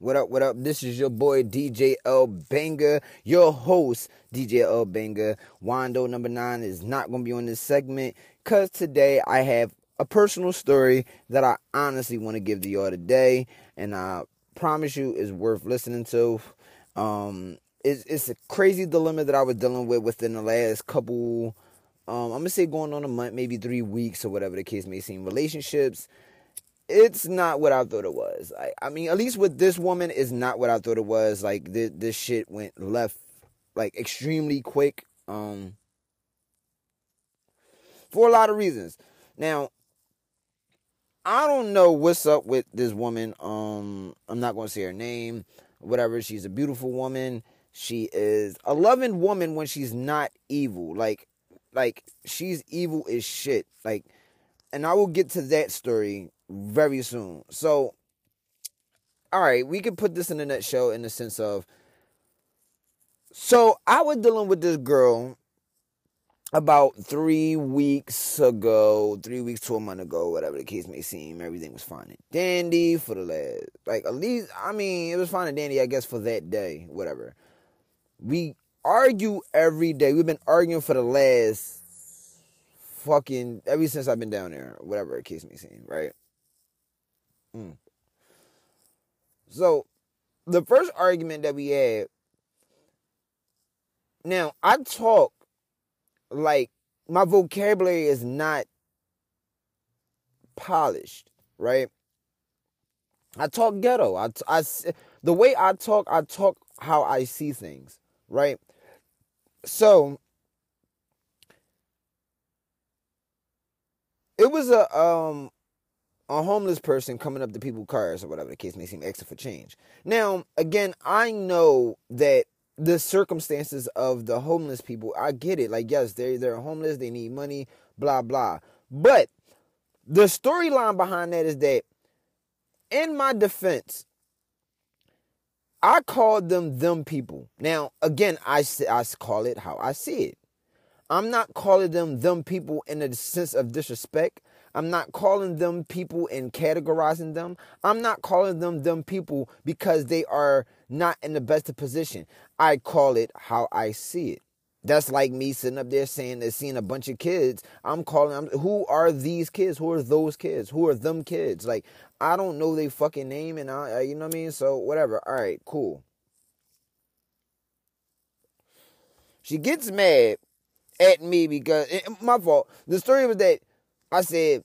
What up, what up? This is your boy DJ L-Banga, your host, DJ L-Banga. Wando number nine is not to be on this segment because today I have a personal story that I honestly want to give to y'all today. And I promise you is worth listening to. Um, it's, it's a crazy dilemma that I was dealing with within the last couple, um, I'm to say going on a month, maybe three weeks or whatever the case may seem. Relationships it's not what I thought it was. I, I mean, at least with this woman, is not what I thought it was. Like this, this shit went left like extremely quick. Um, for a lot of reasons. Now, I don't know what's up with this woman. Um, I'm not gonna say her name. Whatever. She's a beautiful woman. She is a loving woman when she's not evil. Like, like she's evil as shit. Like, and I will get to that story very soon. So, all right, we can put this in a nutshell in the sense of so I was dealing with this girl about three weeks ago, three weeks to a month ago, whatever the case may seem. Everything was fine and dandy for the last, like at least, I mean, it was fine and dandy, I guess, for that day, whatever. We argue every day. We've been arguing for the last fucking ever since I've been down there, whatever the case may seem, right? Mm. So, the first argument that we had. Now, I talk like my vocabulary is not polished, right? I talk ghetto. I, I, the way I talk, I talk how I see things, right? So, it was a um a homeless person coming up to people's cars or whatever the case may seem, extra for change. Now, again, I know that the circumstances of the homeless people, I get it. Like, yes, they they're homeless, they need money, blah blah. But the storyline behind that is that, in my defense, I called them them people. Now, again, I I call it how I see it. I'm not calling them them people in a sense of disrespect. I'm not calling them people and categorizing them. I'm not calling them them people because they are not in the best position. I call it how I see it. That's like me sitting up there saying that seeing a bunch of kids. I'm calling. Who are these kids? Who are those kids? Who are them kids? Like I don't know their fucking name, and I, you know what I mean. So whatever. All right, cool. She gets mad at me because my fault. The story was that I said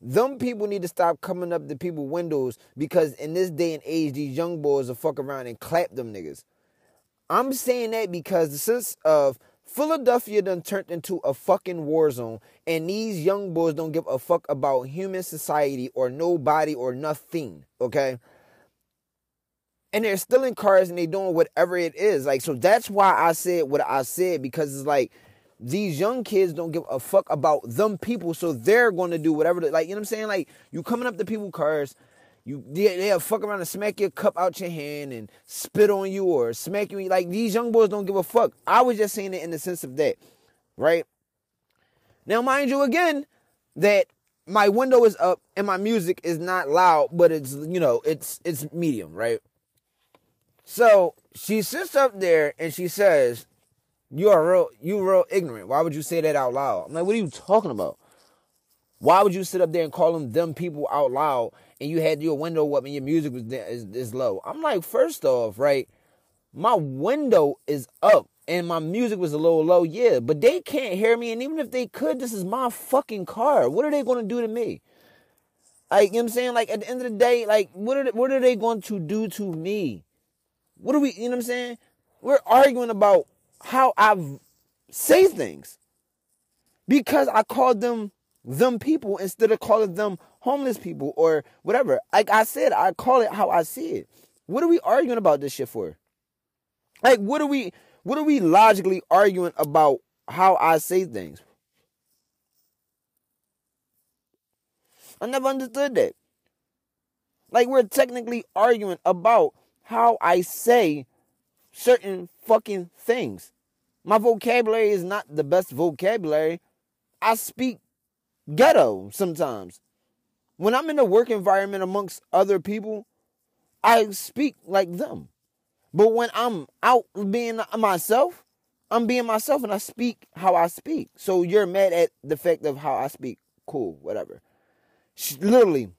them people need to stop coming up to people's windows because in this day and age, these young boys will fuck around and clap them niggas. I'm saying that because the sense of Philadelphia done turned into a fucking war zone, and these young boys don't give a fuck about human society or nobody or nothing, okay? And they're still in cars and they're doing whatever it is. Like, so that's why I said what I said, because it's like these young kids don't give a fuck about them people, so they're going to do whatever. They, like you know what I'm saying? Like you coming up to people cars, you they, they'll fuck around and smack your cup out your hand and spit on you or smack you. Like these young boys don't give a fuck. I was just saying it in the sense of that, right? Now, mind you, again, that my window is up and my music is not loud, but it's you know it's it's medium, right? So she sits up there and she says, you are real, you real ignorant. Why would you say that out loud? I'm like, what are you talking about? Why would you sit up there and call them them people out loud and you had your window up and your music was is, is low? I'm like, first off, right? My window is up and my music was a little low, yeah, but they can't hear me. And even if they could, this is my fucking car. What are they going to do to me? Like, you know what I'm saying? Like, at the end of the day, like, what are what are they going to do to me? What are we, you know what I'm saying? We're arguing about how I say things because I called them them people instead of calling them homeless people or whatever. Like I said, I call it how I see it. What are we arguing about this shit for? Like what are we what are we logically arguing about how I say things? I never understood that. Like we're technically arguing about how I say certain fucking things. My vocabulary is not the best vocabulary. I speak ghetto sometimes. When I'm in a work environment amongst other people, I speak like them. But when I'm out being myself, I'm being myself and I speak how I speak. So you're mad at the fact of how I speak. Cool, whatever. She, literally,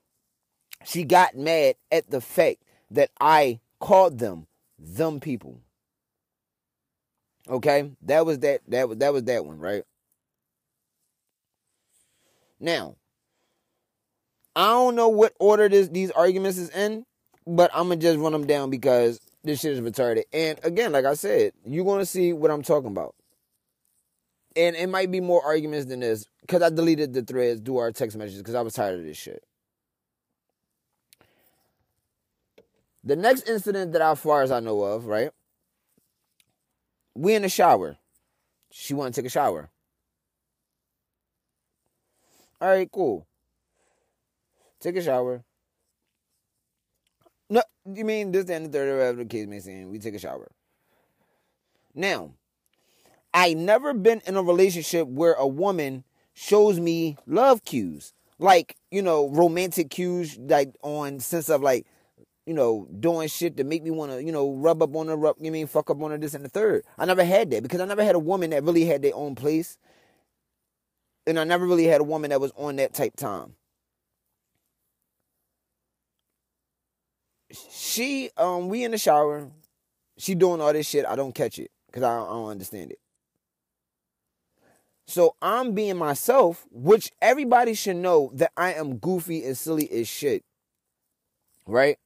she got mad at the fact that I called them them people. Okay? That was that that was that was that one, right? Now, I don't know what order this these arguments is in, but I'm gonna just run them down because this shit is retarded. And again, like I said, you're gonna see what I'm talking about. And it might be more arguments than this because I deleted the threads, do our text messages because I was tired of this shit. The next incident that, as far as I know of, right? We in the shower. She want to take a shower. All right, cool. Take a shower. No, you mean this and the third or whatever the case may seem. We take a shower. Now, I never been in a relationship where a woman shows me love cues. Like, you know, romantic cues like on sense of like, you know, doing shit to make me want to, you know, rub up on her, rub, you mean, fuck up on her, this and the third. I never had that because I never had a woman that really had their own place. And I never really had a woman that was on that type time. she um we in the shower she doing all this shit i don't catch it because I, I don't understand it so i'm being myself which everybody should know that i am goofy and silly as shit right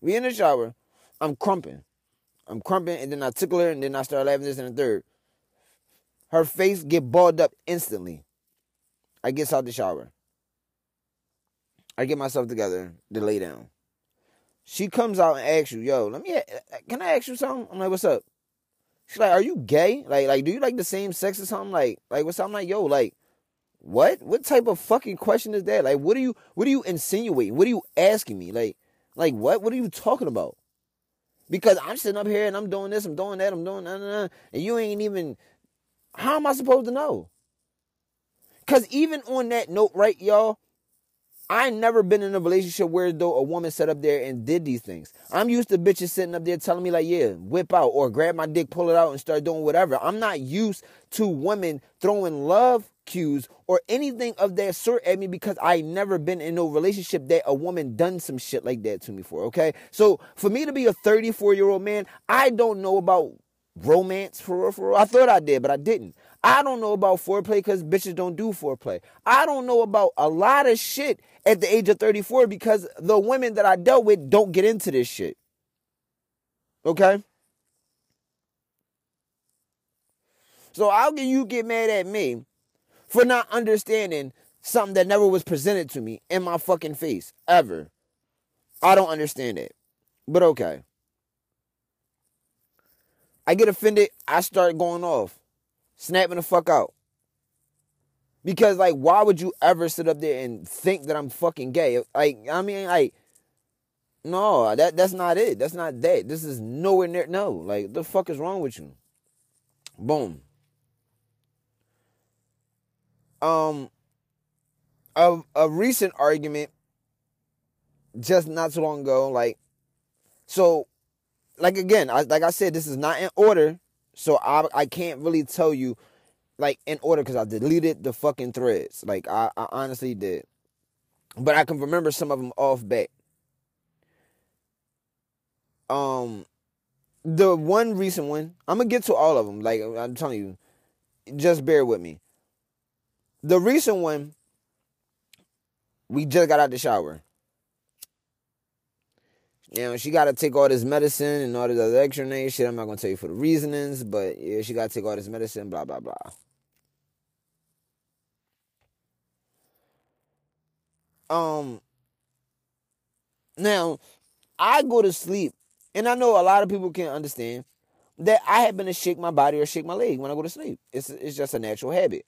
we in the shower i'm crumping i'm crumping and then i tickle her and then i start laughing this and the third her face get balled up instantly i gets out the shower I get myself together to lay down. She comes out and asks you, "Yo, let me. Can I ask you something?" I'm like, "What's up?" She's like, "Are you gay? Like, like, do you like the same sex or something? Like, like what's up?" I'm like, "Yo, like, what? What type of fucking question is that? Like, what are you? What are you insinuating? What are you asking me? Like, like what? What are you talking about?" Because I'm sitting up here and I'm doing this, I'm doing that, I'm doing that, and you ain't even. How am I supposed to know? Because even on that note, right, y'all, I never been in a relationship where though a woman sat up there and did these things. I'm used to bitches sitting up there telling me like, yeah, whip out or grab my dick, pull it out and start doing whatever. I'm not used to women throwing love cues or anything of that sort at me because I never been in no relationship that a woman done some shit like that to me for, okay? So for me to be a 34 year old man, I don't know about romance for real, for real. I thought I did, but I didn't. I don't know about foreplay because bitches don't do foreplay. I don't know about a lot of shit at the age of 34 because the women that I dealt with don't get into this shit. Okay? So how can you get mad at me for not understanding something that never was presented to me in my fucking face ever? I don't understand it. But okay. I get offended, I start going off snapping the fuck out. Because like, why would you ever sit up there and think that I'm fucking gay? Like, I mean, like, no, that that's not it. That's not that. This is nowhere near. No, like, the fuck is wrong with you? Boom. Um, a a recent argument, just not so long ago, like, so, like again, I, like I said, this is not in order. So I I can't really tell you like in order because I deleted the fucking threads. Like I, I honestly did. But I can remember some of them off back. Um the one recent one, I'm gonna get to all of them. Like I'm telling you, just bear with me. The recent one, we just got out the shower. You know, she got to take all this medicine and all this other extra name shit. I'm not going to tell you for the reasonings, but yeah, she got to take all this medicine, blah, blah, blah. Um, now, I go to sleep, and I know a lot of people can't understand that I happen to shake my body or shake my leg when I go to sleep. It's, it's just a natural habit.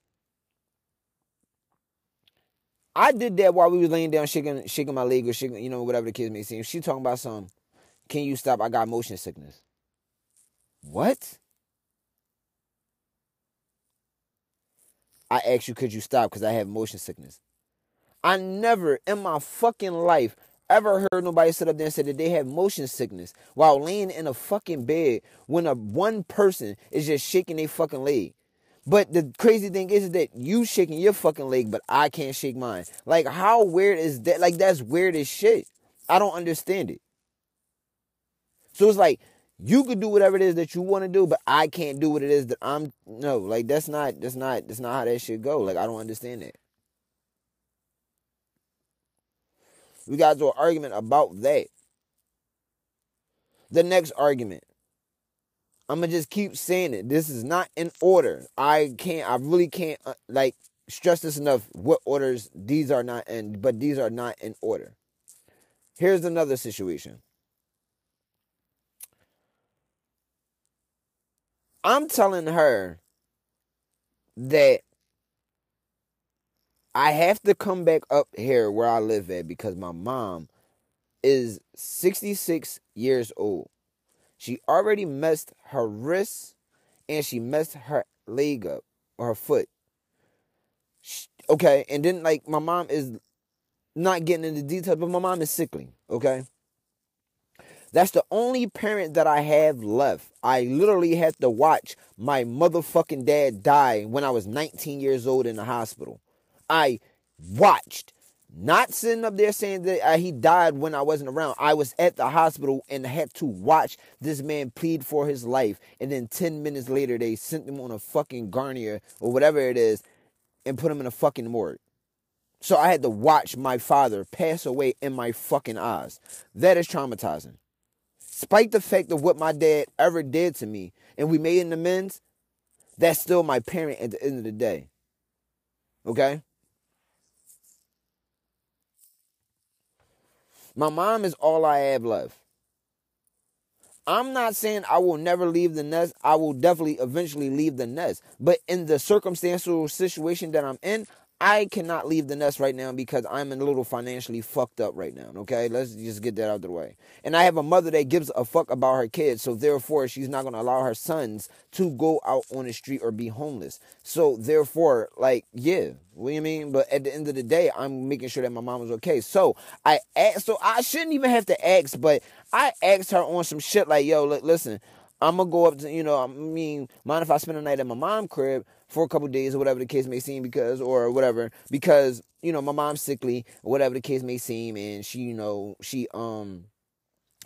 I did that while we was laying down shaking shaking my leg or shaking, you know, whatever the kids may seem. She talking about some, can you stop? I got motion sickness. What? I asked you, could you stop? Because I have motion sickness. I never in my fucking life ever heard nobody sit up there and say that they have motion sickness while laying in a fucking bed when a one person is just shaking their fucking leg. But the crazy thing is that you shaking your fucking leg, but I can't shake mine. Like, how weird is that? Like, that's weird as shit. I don't understand it. So it's like you could do whatever it is that you want to do, but I can't do what it is that I'm. No, like that's not that's not that's not how that shit go. Like I don't understand that. We got to an argument about that. The next argument. I'm gonna just keep saying it. This is not in order. I can't. I really can't uh, like stress this enough. What orders these are not in, but these are not in order. Here's another situation. I'm telling her that I have to come back up here where I live at because my mom is 66 years old. She already messed her wrist and she messed her leg up or her foot. She, okay, and then like my mom is not getting into details, but my mom is sickly, okay? That's the only parent that I have left. I literally had to watch my motherfucking dad die when I was 19 years old in the hospital. I watched, not sitting up there saying that uh, he died when I wasn't around. I was at the hospital and had to watch this man plead for his life. And then 10 minutes later, they sent him on a fucking gurney or whatever it is and put him in a fucking morgue. So I had to watch my father pass away in my fucking eyes. That is traumatizing. Despite the fact of what my dad ever did to me and we made an amends, that's still my parent at the end of the day. Okay? My mom is all I have left. I'm not saying I will never leave the nest. I will definitely eventually leave the nest. But in the circumstantial situation that I'm in, I cannot leave the nest right now because I'm a little financially fucked up right now. Okay, let's just get that out of the way. And I have a mother that gives a fuck about her kids, so therefore she's not gonna allow her sons to go out on the street or be homeless. So therefore, like, yeah, what do you mean? But at the end of the day, I'm making sure that my mom is okay. So I asked, so I shouldn't even have to ask, but I asked her on some shit like, yo, look, listen, I'm gonna go up to, you know, I mean, mind if I spend a night at my mom crib? For a couple days or whatever the case may seem because or whatever because you know my mom's sickly or whatever the case may seem and she you know she um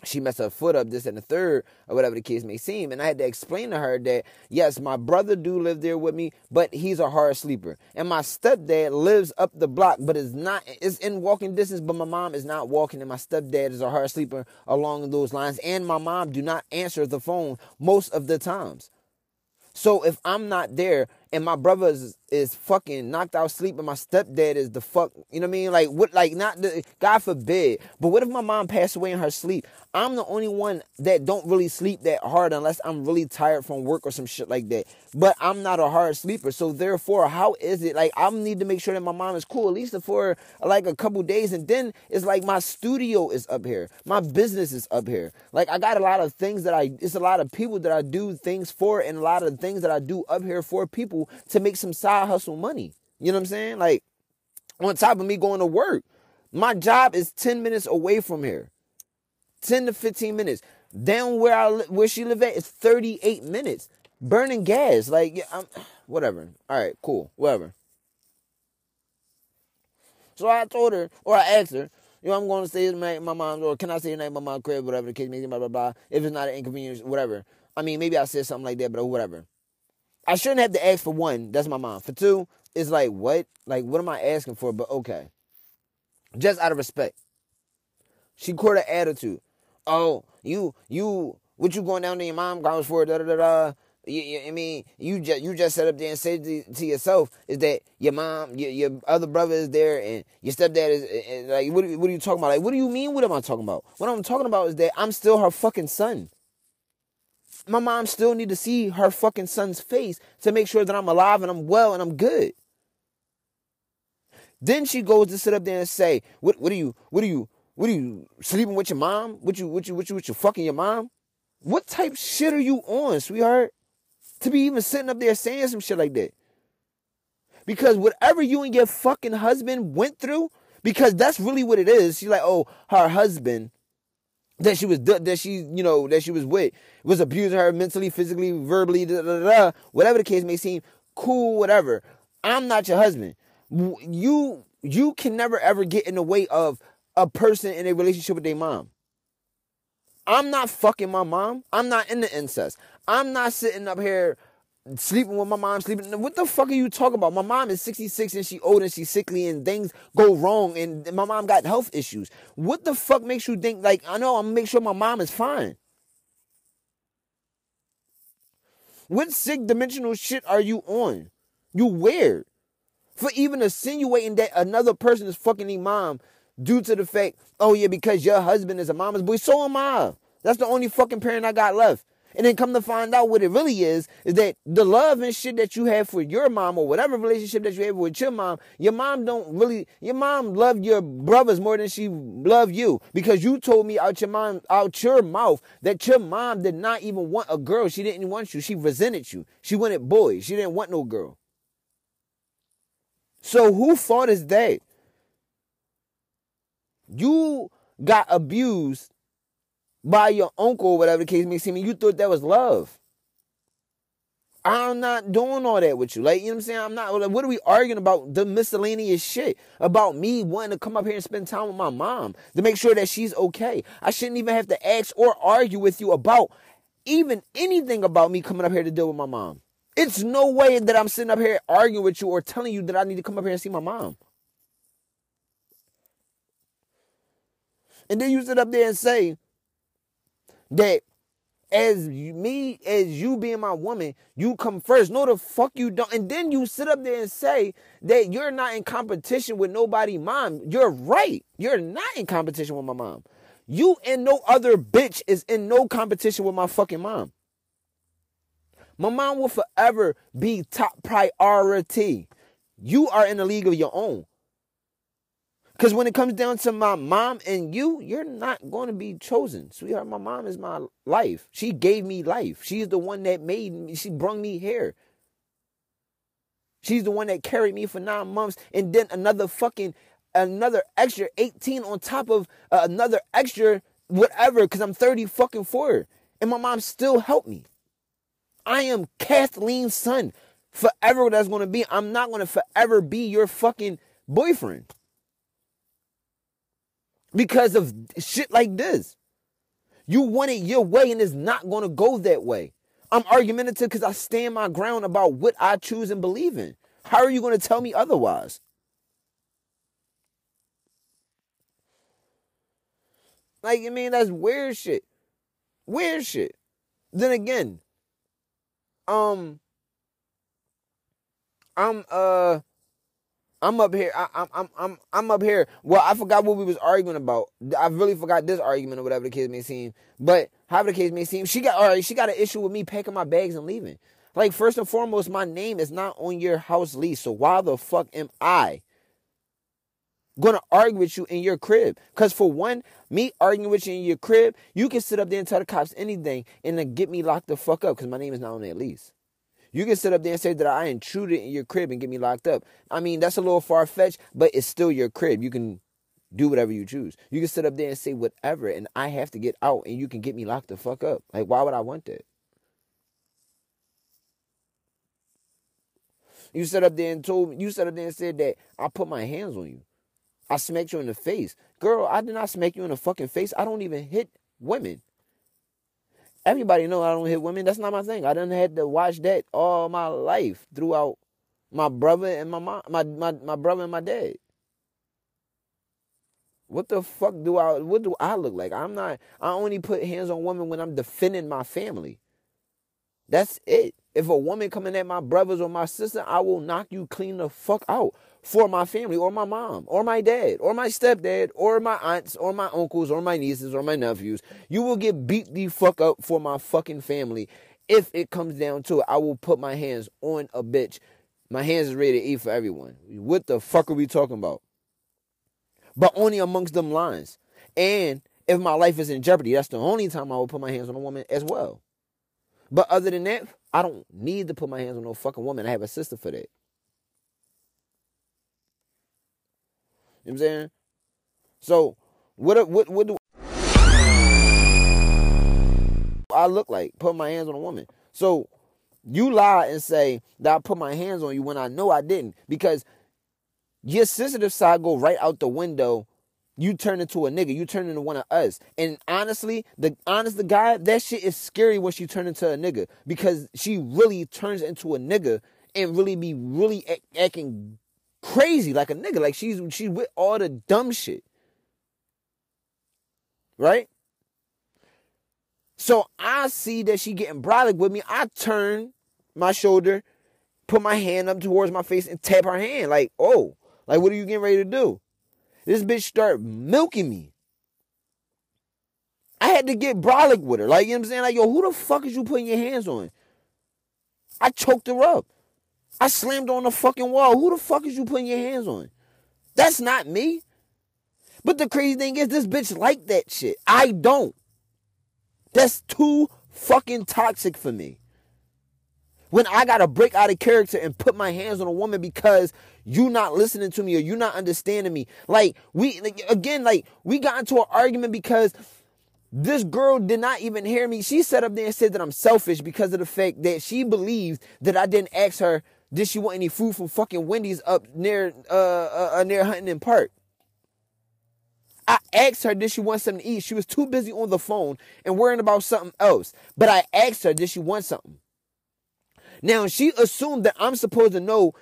she messed her foot up this and the third or whatever the case may seem and i had to explain to her that yes my brother do live there with me but he's a hard sleeper. And my stepdad lives up the block but is not is in walking distance but my mom is not walking and my stepdad is a hard sleeper along those lines and my mom do not answer the phone most of the times. So if i'm not there and my brother is, is fucking knocked out sleep and my stepdad is the fuck you know what I mean like what like not the God forbid but what if my mom passed away in her sleep I'm the only one that don't really sleep that hard unless I'm really tired from work or some shit like that. But I'm not a hard sleeper. So therefore, how is it like I need to make sure that my mom is cool at least for like a couple days and then it's like my studio is up here. My business is up here. Like I got a lot of things that I it's a lot of people that I do things for and a lot of things that I do up here for people to make some side hustle money. You know what I'm saying? Like on top of me going to work. My job is 10 minutes away from here. 10 to 15 minutes. Down where I where she live at is 38 minutes. Burning gas. Like, yeah, I'm, whatever. All right, cool. Whatever. So I told her, or I asked her, you know, I'm going to stay at my, my mom's, or can I stay the night at my mom's crib, whatever the case may be, blah, blah, blah. If it's not an inconvenience, whatever. I mean, maybe I said something like that, but whatever. I shouldn't have to ask for one. That's my mom. For two, it's like, what? Like, what am I asking for? But okay. Just out of respect. She caught an attitude oh, you you what you going down to your mom grounds for? Da da da da. You, you, I mean, you just you just set up there and said to, to, yourself is that your mom, your, your other brother is there, and your stepdad is like. What, what are you talking about? Like, what do you mean? What am I talking about? What I'm talking about is that I'm still her fucking son. My mom still need to see her fucking son's face to make sure that I'm alive and I'm well and I'm good. Then she goes to sit up there and say, "What? What are you? What are you? What are you sleeping with your mom? What you what you what you what you fucking your mom? What type shit are you on, sweetheart? To be even sitting up there saying some shit like that. Because whatever you and your fucking husband went through, because that's really what it is. She's like, oh, her husband that she was that she you know that she was with was abusing her mentally, physically, verbally, da, da, da, whatever the case may seem. Cool, whatever. I'm not your husband. You you can never ever get in the way of a person in a relationship with their mom. I'm not fucking my mom. I'm not in the incest. I'm not sitting up here sleeping with my mom, sleeping. What the fuck are you talking about? My mom is 66 and she old and she's sickly and things go wrong and my mom got health issues. What the fuck makes you think like I know I'm gonna make sure my mom is fine? What sick dimensional shit are you on? You weird. For even insinuating that another person is fucking their mom due to the fact, oh yeah, because your husband is a mama's boy, so am I. That's the only fucking parent I got left. And then come to find out what it really is, is that the love and shit that you have for your mom or whatever relationship that you have with your mom, your mom don't really, your mom loved your brothers more than she loved you. Because you told me out your mom, out your mouth that your mom did not even want a girl. She didn't want you. She resented you. She wanted boys. She didn't want no girl. So who fault is that? You got abused by your uncle or whatever the case may seem, you thought that was love. I'm not doing all that with you. Like, you know what I'm saying? I'm not, like, what are we arguing about? The miscellaneous shit about me wanting to come up here and spend time with my mom to make sure that she's okay. I shouldn't even have to ask or argue with you about even anything about me coming up here to deal with my mom. It's no way that I'm sitting up here arguing with you or telling you that I need to come up here and see my mom. And then you sit up there and say that as me, as you being my woman, you come first. No, the fuck you don't. And then you sit up there and say that you're not in competition with nobody, mom. You're right. You're not in competition with my mom. You and no other bitch is in no competition with my fucking mom. My mom will forever be top priority. You are in a league of your own. Because when it comes down to my mom and you, you're not going to be chosen. Sweetheart, my mom is my life. She gave me life. She's the one that made me, she brung me here. She's the one that carried me for nine months and then another fucking, another extra 18 on top of uh, another extra whatever because I'm 30 fucking four. And my mom still helped me. I am Kathleen's son. Forever that's going to be. I'm not going to forever be your fucking boyfriend. Because of shit like this. You want it your way and it's not going to go that way. I'm argumentative because I stand my ground about what I choose and believe in. How are you going to tell me otherwise? Like, I mean, that's weird shit. Weird shit. Then again, um I'm uh I'm up here. I, am I'm I'm I'm up here. Well, I forgot what we was arguing about. I really forgot this argument or whatever the case may seem. But however the case may seem, she got all right. She got an issue with me packing my bags and leaving. Like first and foremost, my name is not on your house lease. So why the fuck am I gonna argue with you in your crib? Cause for one, me arguing with you in your crib, you can sit up there and tell the cops anything and then get me locked the fuck up because my name is not on that lease. You can sit up there and say that I intruded in your crib and get me locked up. I mean, that's a little far fetched, but it's still your crib. You can do whatever you choose. You can sit up there and say whatever, and I have to get out and you can get me locked the fuck up. Like, why would I want that? You sat up there and told me, you sat up there and said that I put my hands on you. I smacked you in the face. Girl, I did not smack you in the fucking face. I don't even hit women. Everybody know I don't hit women. That's not my thing. I done had to watch that all my life throughout my brother and my mom, my, my, my brother and my dad. What the fuck do I what do I look like? I'm not I only put hands on women when I'm defending my family. That's it. If a woman coming at my brothers or my sister, I will knock you clean the fuck out for my family or my mom or my dad or my stepdad or my aunts or my uncles or my nieces or my nephews. You will get beat the fuck up for my fucking family. If it comes down to it, I will put my hands on a bitch. My hands is ready to eat for everyone. What the fuck are we talking about? But only amongst them lines. And if my life is in jeopardy, that's the only time I will put my hands on a woman as well. But other than that, I don't need to put my hands on no fucking woman. I have a sister for that. You know what I'm saying? So what what what do I look like? Put my hands on a woman. So you lie and say that I put my hands on you when I know I didn't because your sensitive side go right out the window. You turn into a nigga. You turn into one of us. And honestly, the honest the guy, that shit is scary when she turn into a nigga because she really turns into a nigga and really be really acting crazy like a nigga. Like she's she's with all the dumb shit. Right? So I see that she getting brolic with me. I turn my shoulder, put my hand up towards my face, and tap her hand. Like, oh, like what are you getting ready to do? This bitch start milking me. I had to get brolic with her. Like, you know what I'm saying? Like, yo, who the fuck is you putting your hands on? I choked her up. I slammed on the fucking wall. Who the fuck is you putting your hands on? That's not me. But the crazy thing is, this bitch like that shit. I don't. That's too fucking toxic for me. When I gotta break out of character and put my hands on a woman because you not listening to me or you not understanding me. Like we like, again, like we got into an argument because this girl did not even hear me. She sat up there and said that I'm selfish because of the fact that she believes that I didn't ask her did she want any food from fucking Wendy's up near uh, uh, uh near Huntington Park. I asked her, did she want something to eat? She was too busy on the phone and worrying about something else. But I asked her, did she want something? Now, she assumed that I'm supposed to know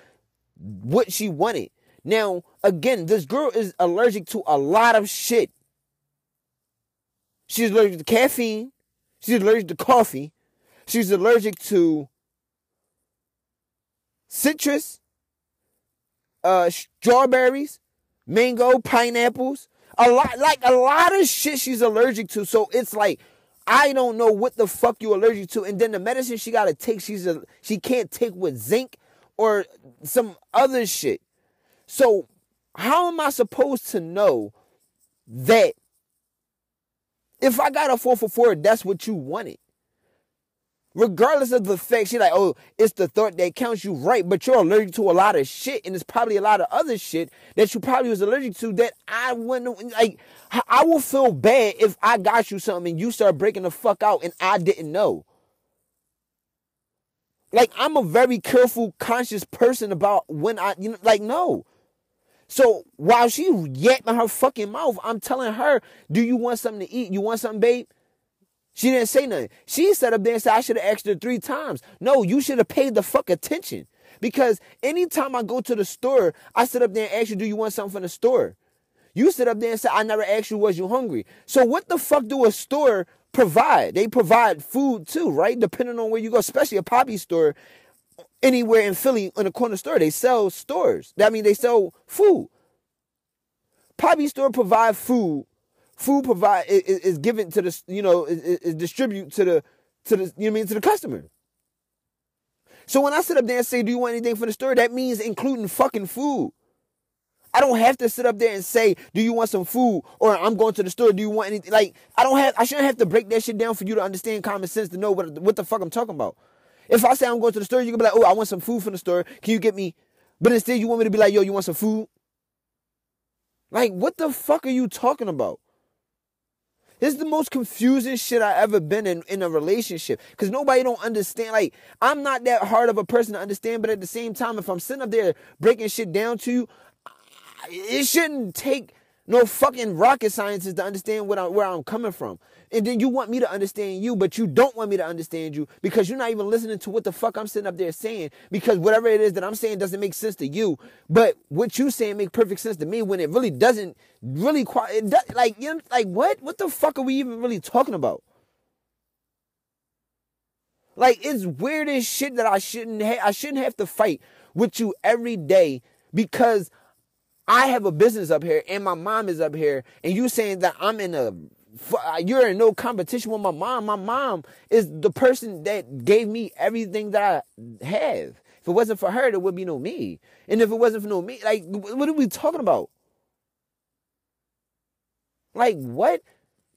what she wanted. Now, again, this girl is allergic to a lot of shit. She's allergic to caffeine. She's allergic to coffee. She's allergic to citrus, uh, strawberries, mango, pineapples, a lot, like a lot of shit she's allergic to. So it's like, I don't know what the fuck you allergic to. And then the medicine she gotta take, she's a, she can't take with zinc or some other shit. So how am I supposed to know that if I got a four for four, that's what you wanted? Regardless of the fact, she's like, oh, it's the thought that counts you right, but you're allergic to a lot of shit, and it's probably a lot of other shit that you probably was allergic to that I wouldn't like. I will feel bad if I got you something and you start breaking the fuck out and I didn't know. Like I'm a very careful, conscious person about when I, you know, like no. So while she yapping her fucking mouth, I'm telling her, "Do you want something to eat? You want something, babe?" She didn't say nothing. She sat up there and said, I should have asked her three times. No, you should have paid the fuck attention. Because anytime I go to the store, I sit up there and ask you, do you want something from the store? You sit up there and say, I never asked you, was you hungry? So what the fuck do a store provide? They provide food too, right? Depending on where you go, especially a poppy store, anywhere in Philly in a corner store, they sell stores. That means they sell food. Poppy store provide food food provide is, is given to the you know is, is distributed to the to the you know I mean to the customer. So when I sit up there and say, "Do you want anything for the store?" That means including fucking food. I don't have to sit up there and say, "Do you want some food?" or "I'm going to the store. Do you want anything?" Like I don't have. I shouldn't have to break that shit down for you to understand common sense to know what what the fuck I'm talking about. If I say I'm going to the store, you can be like, "Oh, I want some food from the store. Can you get me?" But instead, you want me to be like, "Yo, you want some food?" Like, what the fuck are you talking about? This is the most confusing shit I ever been in in a relationship because nobody don't understand. Like I'm not that hard of a person to understand, but at the same time, if I'm sitting up there breaking shit down to you, it shouldn't take no fucking rocket scientists to understand I, where I'm coming from. And then you want me to understand you, but you don't want me to understand you because you're not even listening to what the fuck I'm sitting up there saying. Because whatever it is that I'm saying doesn't make sense to you, but what you saying make perfect sense to me when it really doesn't. Really, quite it does, like you know, like what? What the fuck are we even really talking about? Like it's weird as shit that I shouldn't ha- I shouldn't have to fight with you every day because I have a business up here and my mom is up here and you saying that I'm in a uh, you're in no competition with my mom. My mom is the person that gave me everything that I have. If it wasn't for her, there would be no me. And if it wasn't for no me, like, what are we talking about? Like, what?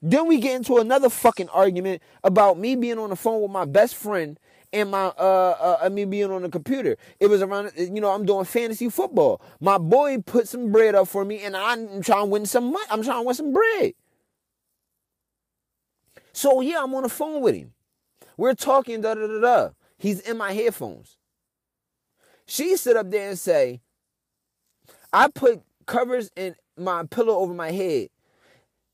Then we get into another fucking argument about me being on the phone with my best friend and my uh, uh me being on the computer. It was around you know I'm doing fantasy football. My boy put some bread up for me, and I'm trying to win some money. I'm trying to win some bread. So yeah, I'm on the phone with him. We're talking da da da da. He's in my headphones. She sit up there and say, I put covers in my pillow over my head.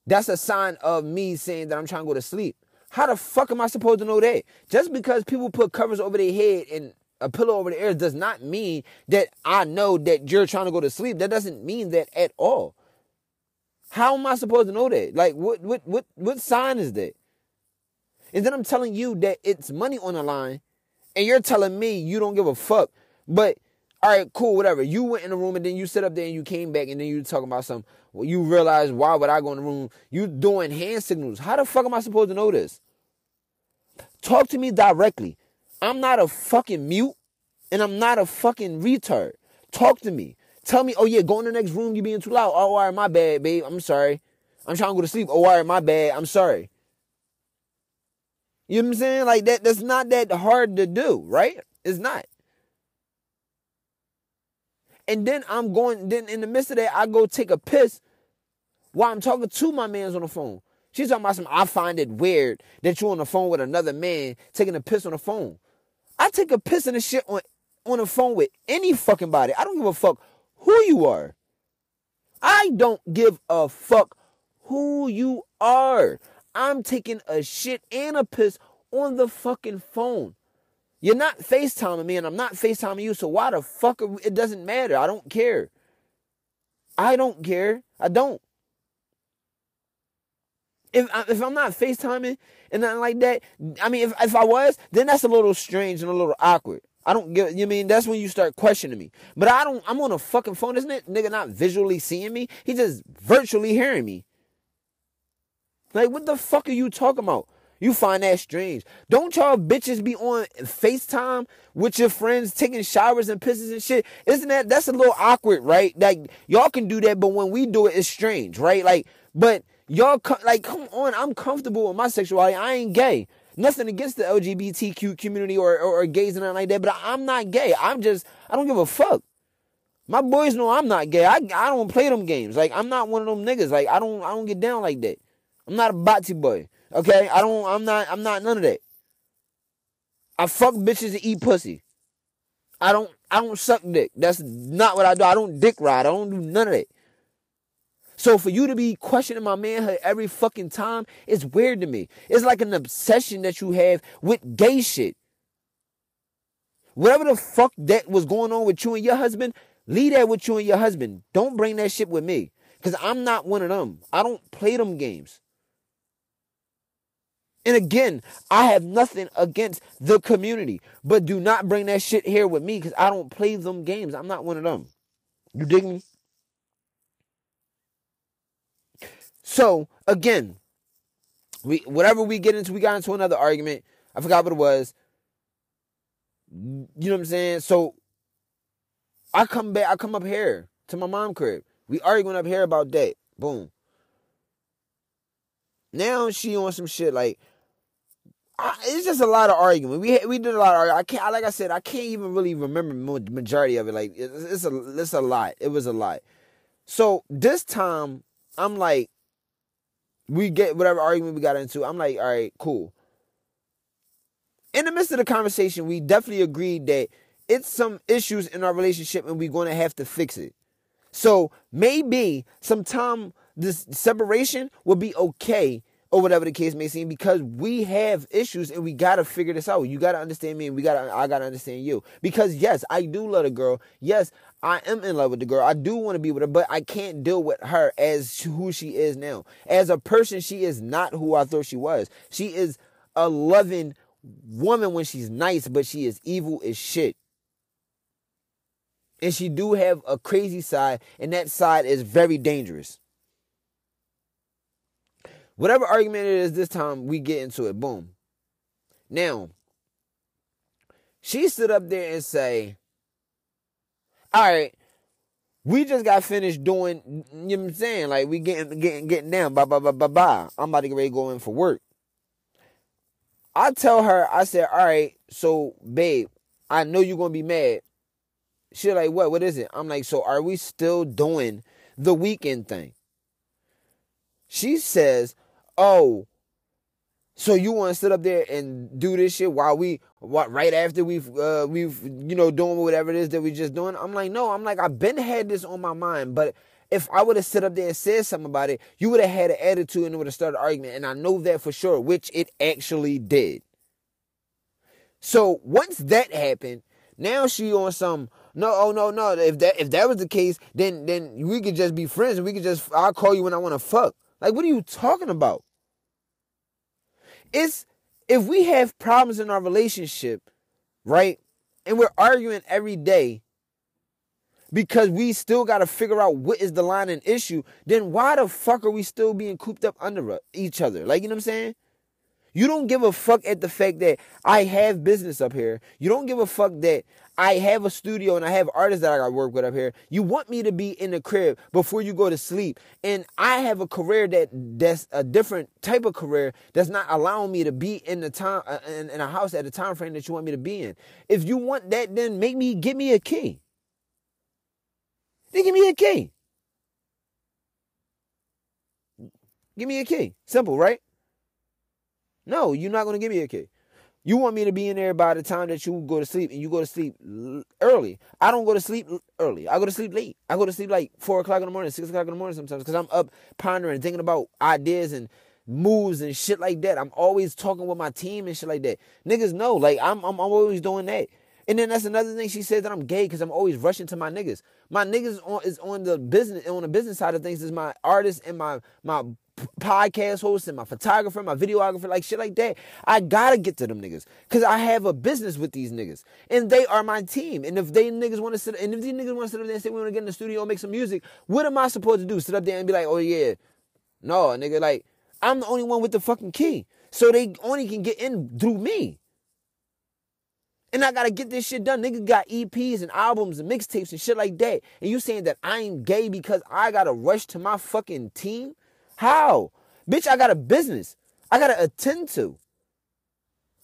That's a sign of me saying that I'm trying to go to sleep. How the fuck am I supposed to know that? Just because people put covers over their head and a pillow over their ears does not mean that I know that you're trying to go to sleep. That doesn't mean that at all. How am I supposed to know that? Like what what what what sign is that? And then I'm telling you that it's money on the line, and you're telling me you don't give a fuck. But all right, cool, whatever. You went in the room and then you sit up there and you came back and then you talking about something. Well, you realize why would I go in the room? You doing hand signals. How the fuck am I supposed to know this? Talk to me directly. I'm not a fucking mute and I'm not a fucking retard. Talk to me. Tell me, oh yeah, go in the next room, you being too loud. Oh, all right, my bad, babe. I'm sorry. I'm trying to go to sleep. Oh, all right, my bad. I'm sorry. You know what I'm saying? Like that, that's not that hard to do, right? It's not. And then I'm going, then in the midst of that, I go take a piss while I'm talking to my man's on the phone. She's talking about some, I find it weird that you're on the phone with another man taking a piss on the phone. I take a piss in the shit on, on the phone with any fucking body. I don't give a fuck who you are. I don't give a fuck who you are. I'm taking a shit and a piss on the fucking phone. You're not FaceTiming me and I'm not FaceTiming you, so why the fuck? It doesn't matter. I don't care. I don't care. I don't. If, I, if I'm not FaceTiming and nothing like that, I mean, if, if I was, then that's a little strange and a little awkward. I don't get you mean that's when you start questioning me. But I don't I'm on a fucking phone, isn't it? Nigga not visually seeing me. He just virtually hearing me. Like what the fuck are you talking about? You find that strange. Don't y'all bitches be on FaceTime with your friends taking showers and pisses and shit? Isn't that that's a little awkward, right? Like y'all can do that, but when we do it, it's strange, right? Like, but y'all like come on, I'm comfortable with my sexuality. I ain't gay. Nothing against the LGBTQ community or, or, or gays and nothing like that, but I'm not gay. I'm just I don't give a fuck. My boys know I'm not gay. I I don't play them games. Like I'm not one of them niggas. Like I don't I don't get down like that. I'm not a bati boy. Okay, I don't. I'm not. I'm not none of that. I fuck bitches and eat pussy. I don't. I don't suck dick. That's not what I do. I don't dick ride. I don't do none of that. So for you to be questioning my manhood every fucking time, it's weird to me. It's like an obsession that you have with gay shit. Whatever the fuck that was going on with you and your husband, leave that with you and your husband. Don't bring that shit with me. Because I'm not one of them. I don't play them games. And again, I have nothing against the community, but do not bring that shit here with me because I don't play them games. I'm not one of them. You dig me? So again, we whatever we get into, we got into another argument. I forgot what it was. You know what I'm saying? So I come back, I come up here to my mom crib. We arguing up here about that. Boom. Now she on some shit like, I, it's just a lot of arguing. We we did a lot of arguing. I can't, like I said, I can't even really remember majority of it. Like it's, it's a it's a lot. It was a lot. So this time, I'm like, we get whatever argument we got into. I'm like, all right, cool. In the midst of the conversation, we definitely agreed that it's some issues in our relationship and we're going to have to fix it. So maybe sometime this separation will be okay or whatever the case may seem because we have issues and we gotta figure this out. You gotta understand me and we gotta I gotta understand you. Because yes, I do love the girl. Yes, I am in love with the girl. I do want to be with her, but I can't deal with her as who she is now. As a person, she is not who I thought she was. She is a loving woman when she's nice, but she is evil as shit. And she do have a crazy side, and that side is very dangerous. Whatever argument it is this time, we get into it. Boom. Now, she stood up there and say, all right, We just got finished doing, you know what I'm saying? Like we getting getting getting down, bye bye bye bye bye. I'm about to get ready to go in for work. I tell her, I said, all right, so babe, I know you're gonna be mad. She like, what? What is it? I'm like, so are we still doing the weekend thing? She says, oh, so you want to sit up there and do this shit while we what right after we've uh we've you know doing whatever it is that we just doing? I'm like, no, I'm like, I've been had this on my mind, but if I would have sit up there and said something about it, you would have had an attitude and would have started an argument, and I know that for sure, which it actually did. So once that happened, now she on some no, oh no, no. If that if that was the case, then then we could just be friends and we could just I'll call you when I want to fuck. Like what are you talking about? It's if we have problems in our relationship, right? And we're arguing every day because we still got to figure out what is the line and issue, then why the fuck are we still being cooped up under each other? Like, you know what I'm saying? You don't give a fuck at the fact that I have business up here. You don't give a fuck that I have a studio and I have artists that I got work with up here. You want me to be in the crib before you go to sleep. And I have a career that that's a different type of career that's not allowing me to be in the time uh, in, in a house at the time frame that you want me to be in. If you want that, then make me give me a key. Then give me a key. Give me a key. Simple, right? No, you're not going to give me a key. You want me to be in there by the time that you go to sleep, and you go to sleep early. I don't go to sleep early. I go to sleep late. I go to sleep like four o'clock in the morning, six o'clock in the morning sometimes, because I'm up pondering, thinking about ideas and moves and shit like that. I'm always talking with my team and shit like that. Niggas know, like I'm, I'm, I'm always doing that. And then that's another thing she said that I'm gay because I'm always rushing to my niggas. My niggas on, is on the business on the business side of things is my artist and my my podcast host and my photographer, my videographer, like shit like that. I gotta get to them niggas because I have a business with these niggas, and they are my team. And if they niggas want to sit, and if these niggas want to sit up there and say we want to get in the studio and make some music, what am I supposed to do? Sit up there and be like, oh yeah, no, nigga, like I'm the only one with the fucking key, so they only can get in through me. And I gotta get this shit done. Nigga got EPs and albums and mixtapes and shit like that. And you saying that I ain't gay because I gotta rush to my fucking team? How? Bitch, I got a business. I gotta attend to.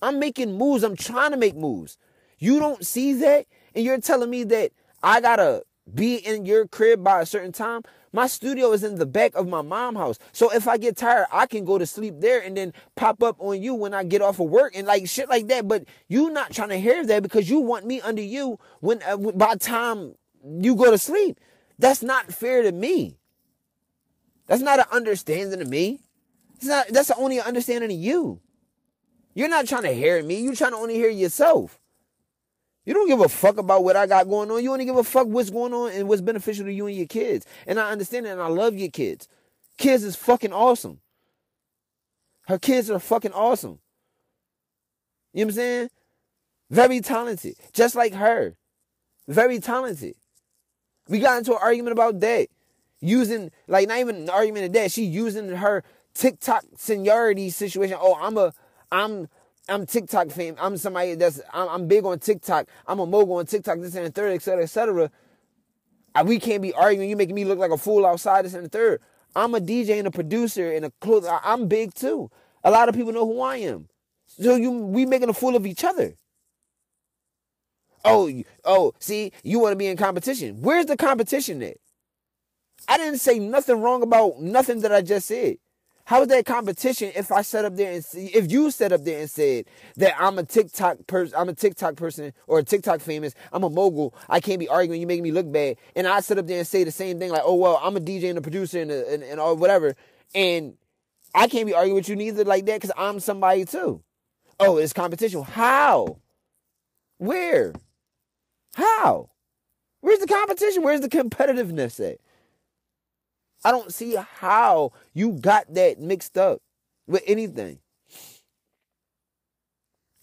I'm making moves. I'm trying to make moves. You don't see that, and you're telling me that I gotta be in your crib by a certain time. My studio is in the back of my mom house. So if I get tired, I can go to sleep there and then pop up on you when I get off of work and like shit like that. But you not trying to hear that because you want me under you when uh, by time you go to sleep. That's not fair to me. That's not an understanding of me. It's not, that's the only understanding of you. You're not trying to hear me. You're trying to only hear yourself. You don't give a fuck about what I got going on. You only give a fuck what's going on and what's beneficial to you and your kids. And I understand it and I love your kids. Kids is fucking awesome. Her kids are fucking awesome. You know what I'm saying? Very talented. Just like her. Very talented. We got into an argument about that using like not even an argument of that. She using her TikTok seniority situation. Oh, I'm a I'm I'm TikTok fame. I'm somebody that's I'm, I'm, big on TikTok. I'm a mogul on TikTok. This and the third, etc., etc. We can't be arguing. You making me look like a fool outside. This and the third. I'm a DJ and a producer and a clothes. I'm big too. A lot of people know who I am. So you we making a fool of each other. Oh, oh, see, you want to be in competition. Where's the competition at? I didn't say nothing wrong about nothing that I just said. How is that competition if I set up there and see, if you set up there and said that I'm a TikTok person, I'm a TikTok person or a TikTok famous, I'm a mogul, I can't be arguing, you making me look bad, and I set up there and say the same thing like, oh well, I'm a DJ and a producer and a, and, and or whatever, and I can't be arguing with you neither like that because I'm somebody too. Oh, it's competition. How? Where? How? Where's the competition? Where's the competitiveness at? I don't see how you got that mixed up with anything.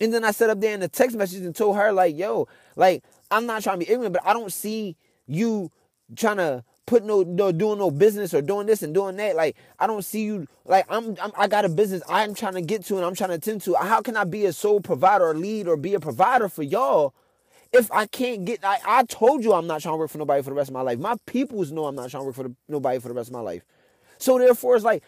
And then I set up there in the text message and told her, like, yo, like, I'm not trying to be ignorant, but I don't see you trying to put no, no doing no business or doing this and doing that. Like, I don't see you like I'm, I'm I got a business I'm trying to get to and I'm trying to attend to. How can I be a sole provider or lead or be a provider for y'all if I can't get, I, I told you I'm not trying to work for nobody for the rest of my life. My peoples know I'm not trying to work for the, nobody for the rest of my life. So therefore, it's like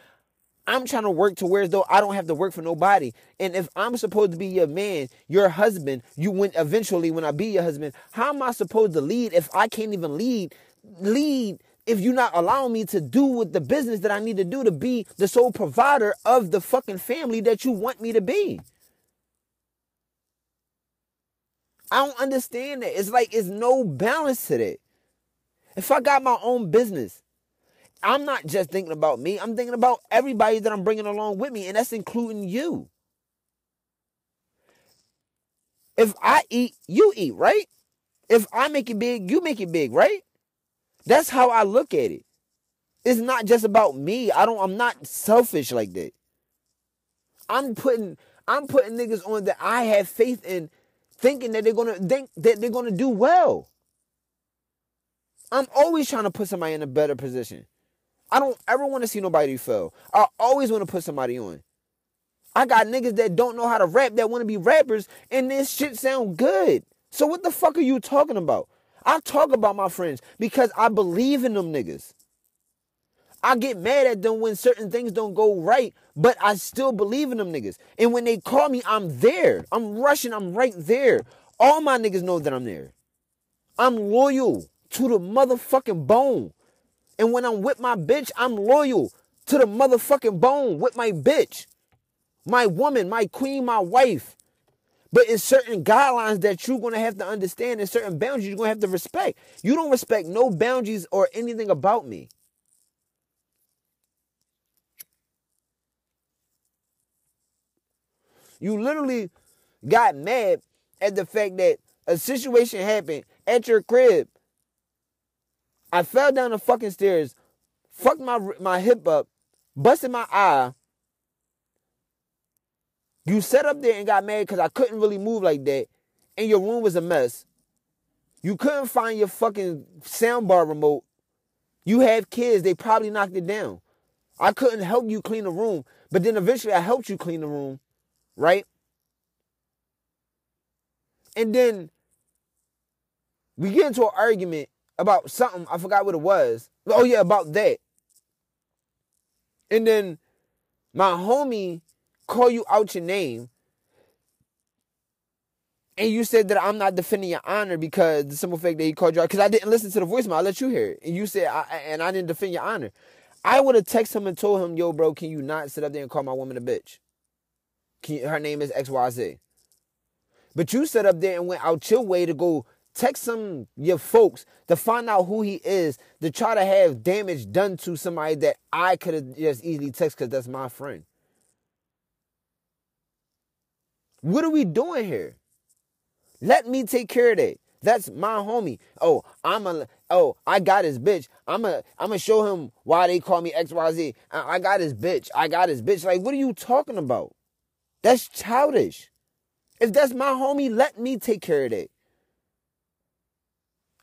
I'm trying to work to where as though I don't have to work for nobody. And if I'm supposed to be your man, your husband, you went eventually when I be your husband, how am I supposed to lead if I can't even lead? Lead if you're not allowing me to do with the business that I need to do to be the sole provider of the fucking family that you want me to be. I don't understand that. It's like it's no balance to that. If I got my own business, I'm not just thinking about me. I'm thinking about everybody that I'm bringing along with me, and that's including you. If I eat, you eat, right? If I make it big, you make it big, right? That's how I look at it. It's not just about me. I don't I'm not selfish like that. I'm putting I'm putting niggas on that I have faith in thinking that they're gonna think that they're gonna do well. I'm always trying to put somebody in a better position. I don't ever want to see nobody fail. I always want to put somebody on. I got niggas that don't know how to rap that want to be rappers and this shit sound good. So what the fuck are you talking about? I talk about my friends because I believe in them niggas. I get mad at them when certain things don't go right, but I still believe in them niggas. And when they call me, I'm there. I'm rushing, I'm right there. All my niggas know that I'm there. I'm loyal to the motherfucking bone. And when I'm with my bitch, I'm loyal to the motherfucking bone with my bitch. My woman, my queen, my wife. But it's certain guidelines that you're gonna have to understand and certain boundaries you're gonna have to respect. You don't respect no boundaries or anything about me. You literally got mad at the fact that a situation happened at your crib. I fell down the fucking stairs, fucked my my hip up, busted my eye, you sat up there and got mad because I couldn't really move like that, and your room was a mess. You couldn't find your fucking soundbar remote. You have kids, they probably knocked it down. I couldn't help you clean the room, but then eventually I helped you clean the room, right? And then we get into an argument about something. I forgot what it was. Oh, yeah, about that. And then my homie call you out your name and you said that I'm not defending your honor because the simple fact that he called you out, because I didn't listen to the voicemail, I let you hear it, and you said, I, and I didn't defend your honor. I would have texted him and told him, yo, bro, can you not sit up there and call my woman a bitch? You, her name is XYZ. But you sat up there and went out your way to go text some your folks to find out who he is, to try to have damage done to somebody that I could have just easily text because that's my friend. What are we doing here? Let me take care of that. That's my homie. Oh, I'm a oh, I got his bitch. I'm a I'm gonna show him why they call me XYZ. I, I got his bitch. I got his bitch. Like, what are you talking about? That's childish. If that's my homie, let me take care of that.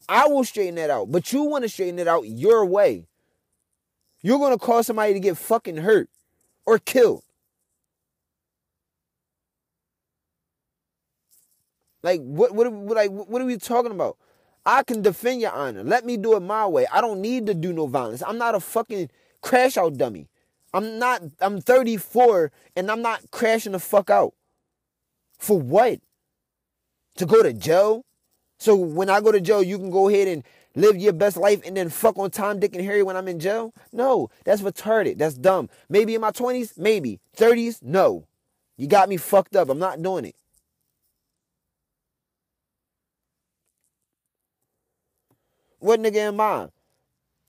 I will straighten that out. But you want to straighten it out your way. You're gonna cause somebody to get fucking hurt or killed. Like what what like what are we talking about? I can defend your honor. Let me do it my way. I don't need to do no violence. I'm not a fucking crash out dummy. I'm not I'm 34 and I'm not crashing the fuck out. For what? To go to jail? So when I go to jail, you can go ahead and live your best life and then fuck on Tom, Dick, and Harry when I'm in jail? No, that's retarded. That's dumb. Maybe in my 20s, maybe. 30s, no. You got me fucked up. I'm not doing it. What nigga am I?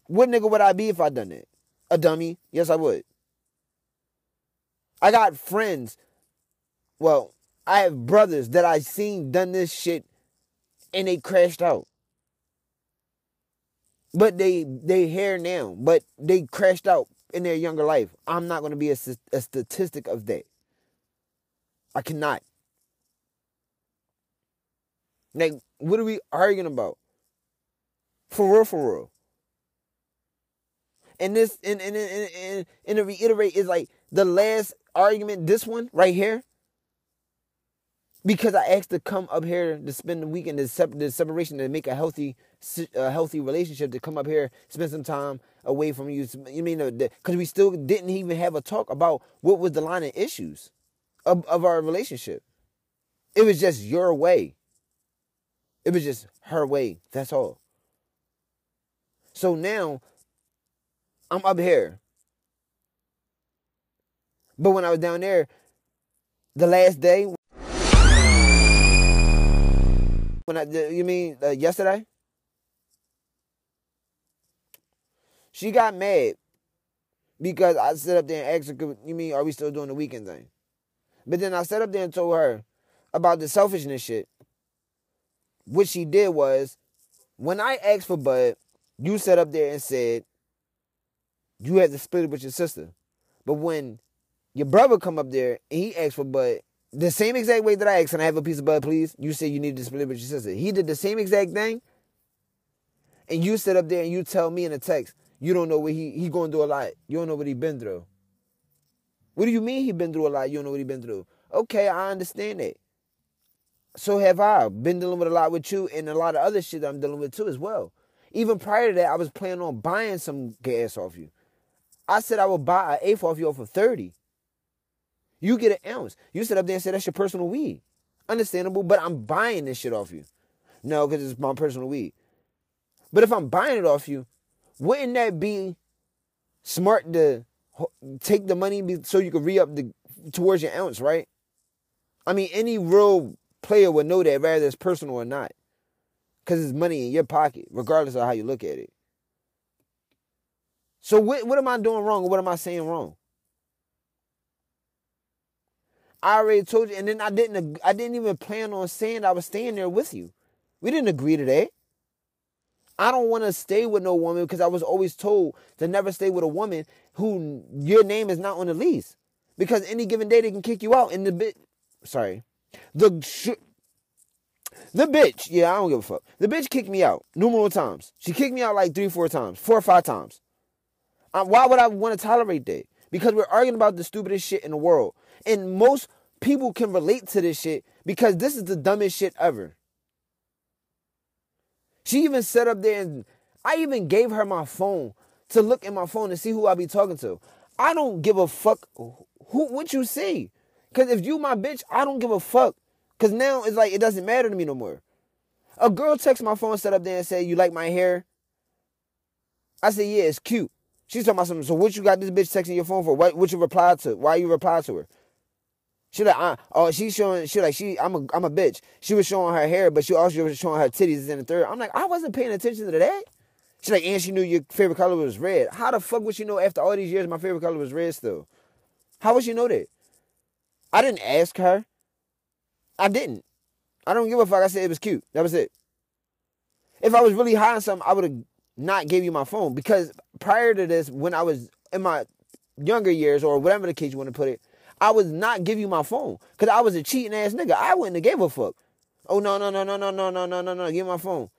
What nigga would I be if I done it? A dummy? Yes, I would. I got friends. Well, I have brothers that I seen done this shit and they crashed out. But they they here now, but they crashed out in their younger life. I'm not going to be a, a statistic of that. I cannot. Like, what are we arguing about? For real, for real. And this, and and and, and, and to reiterate, is like the last argument. This one right here. because I asked to come up here to spend the weekend, the, the separation to make a healthy, a healthy relationship to come up here, spend some time away from you. You mean because we still didn't even have a talk about what was the line of issues of, of our relationship. It was just your way. It was just her way. That's all. So now I'm up here. But when I was down there, the last day, when I, you mean uh, yesterday? She got mad because I sat up there and asked her, you mean, are we still doing the weekend thing? But then I sat up there and told her about the selfishness shit. What she did was, when I asked for Bud, you sat up there and said, you had to split it with your sister. But when your brother come up there and he asked for Bud, the same exact way that I asked, and I have a piece of Bud, please? You said you need to split it with your sister. He did the same exact thing. And you sit up there and you tell me in a text, you don't know what he he going through a lot. You don't know what he been through. What do you mean he been through a lot? You don't know what he been through. Okay, I understand that. So have I. Been dealing with a lot with you and a lot of other shit that I'm dealing with too as well. Even prior to that, I was planning on buying some gas off you. I said I would buy an eighth off you for 30. You get an ounce. You sit up there and say that's your personal weed. Understandable, but I'm buying this shit off you. No, because it's my personal weed. But if I'm buying it off you, wouldn't that be smart to take the money so you can re up the towards your ounce, right? I mean, any real player would know that, whether it's personal or not, because it's money in your pocket, regardless of how you look at it. So what what am I doing wrong, or what am I saying wrong? I already told you, and then I didn't. I didn't even plan on saying I was staying there with you. We didn't agree to that. I don't want to stay with no woman because I was always told to never stay with a woman who your name is not on the lease. Because any given day they can kick you out. And the bit, sorry, the sh- the bitch, yeah, I don't give a fuck. The bitch kicked me out numerous times. She kicked me out like three, four times, four or five times. Uh, why would I want to tolerate that? Because we're arguing about the stupidest shit in the world. And most people can relate to this shit because this is the dumbest shit ever. She even set up there and I even gave her my phone to look in my phone and see who I be talking to. I don't give a fuck who what you see. Cause if you my bitch, I don't give a fuck. Cause now it's like it doesn't matter to me no more. A girl texts my phone, set up there and say, You like my hair? I say, Yeah, it's cute. She's talking about something. So what you got this bitch texting your phone for? What what you reply to? Why you reply to her? She like, uh, oh, she's showing, she like, she, I'm a, I'm a bitch. She was showing her hair, but she also was showing her titties in the third. I'm like, I wasn't paying attention to that. She like, and she knew your favorite color was red. How the fuck would she know after all these years my favorite color was red still? How would she know that? I didn't ask her. I didn't. I don't give a fuck. I said it was cute. That was it. If I was really high on something, I would have not gave you my phone because prior to this, when I was in my younger years or whatever the case you want to put it, I would not give you my phone because I was a cheating ass nigga. I wouldn't have gave a fuck. Oh no no no no no no no no no no! Give my phone.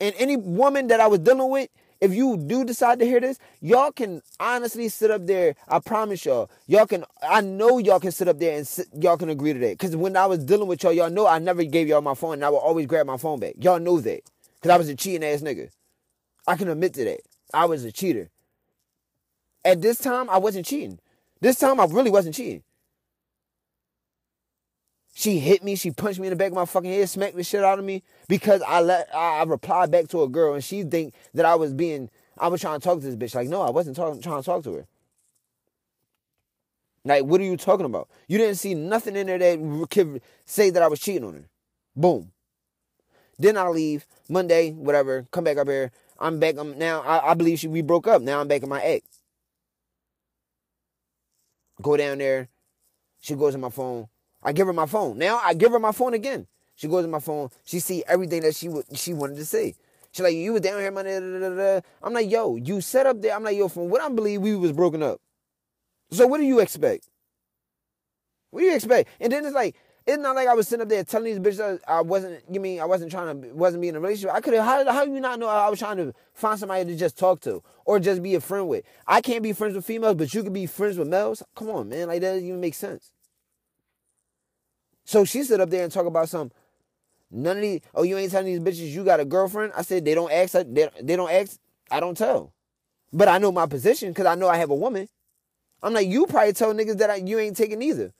And any woman that I was dealing with, if you do decide to hear this, y'all can honestly sit up there. I promise y'all, y'all can. I know y'all can sit up there and sit, y'all can agree to that. Because when I was dealing with y'all, y'all know I never gave y'all my phone, and I would always grab my phone back. Y'all know that because I was a cheating ass nigga. I can admit to that. I was a cheater. At this time, I wasn't cheating. This time I really wasn't cheating. She hit me. She punched me in the back of my fucking head, smacked the shit out of me because I let I replied back to a girl and she think that I was being I was trying to talk to this bitch. Like no, I wasn't trying to talk to her. Like what are you talking about? You didn't see nothing in there that could say that I was cheating on her. Boom. Then I leave Monday, whatever. Come back up here. I'm back. I'm now. I, I believe she we broke up. Now I'm back in my ex. Go down there. She goes in my phone. I give her my phone. Now I give her my phone again. She goes in my phone. She see everything that she w- she wanted to see. She like, you was down here, man. I'm like, yo, you set up there. I'm like, yo, from what I believe, we was broken up. So what do you expect? What do you expect? And then it's like, it's not like I was sitting up there telling these bitches I wasn't. You mean I wasn't trying to wasn't being in a relationship? I could have. How, how you not know I was trying to find somebody to just talk to or just be a friend with? I can't be friends with females, but you can be friends with males. Come on, man. Like that doesn't even make sense. So she sit up there and talk about some. None of these. Oh, you ain't telling these bitches you got a girlfriend. I said they don't ask. They, they don't ask. I don't tell. But I know my position because I know I have a woman. I'm like, you probably tell niggas that I, you ain't taking either.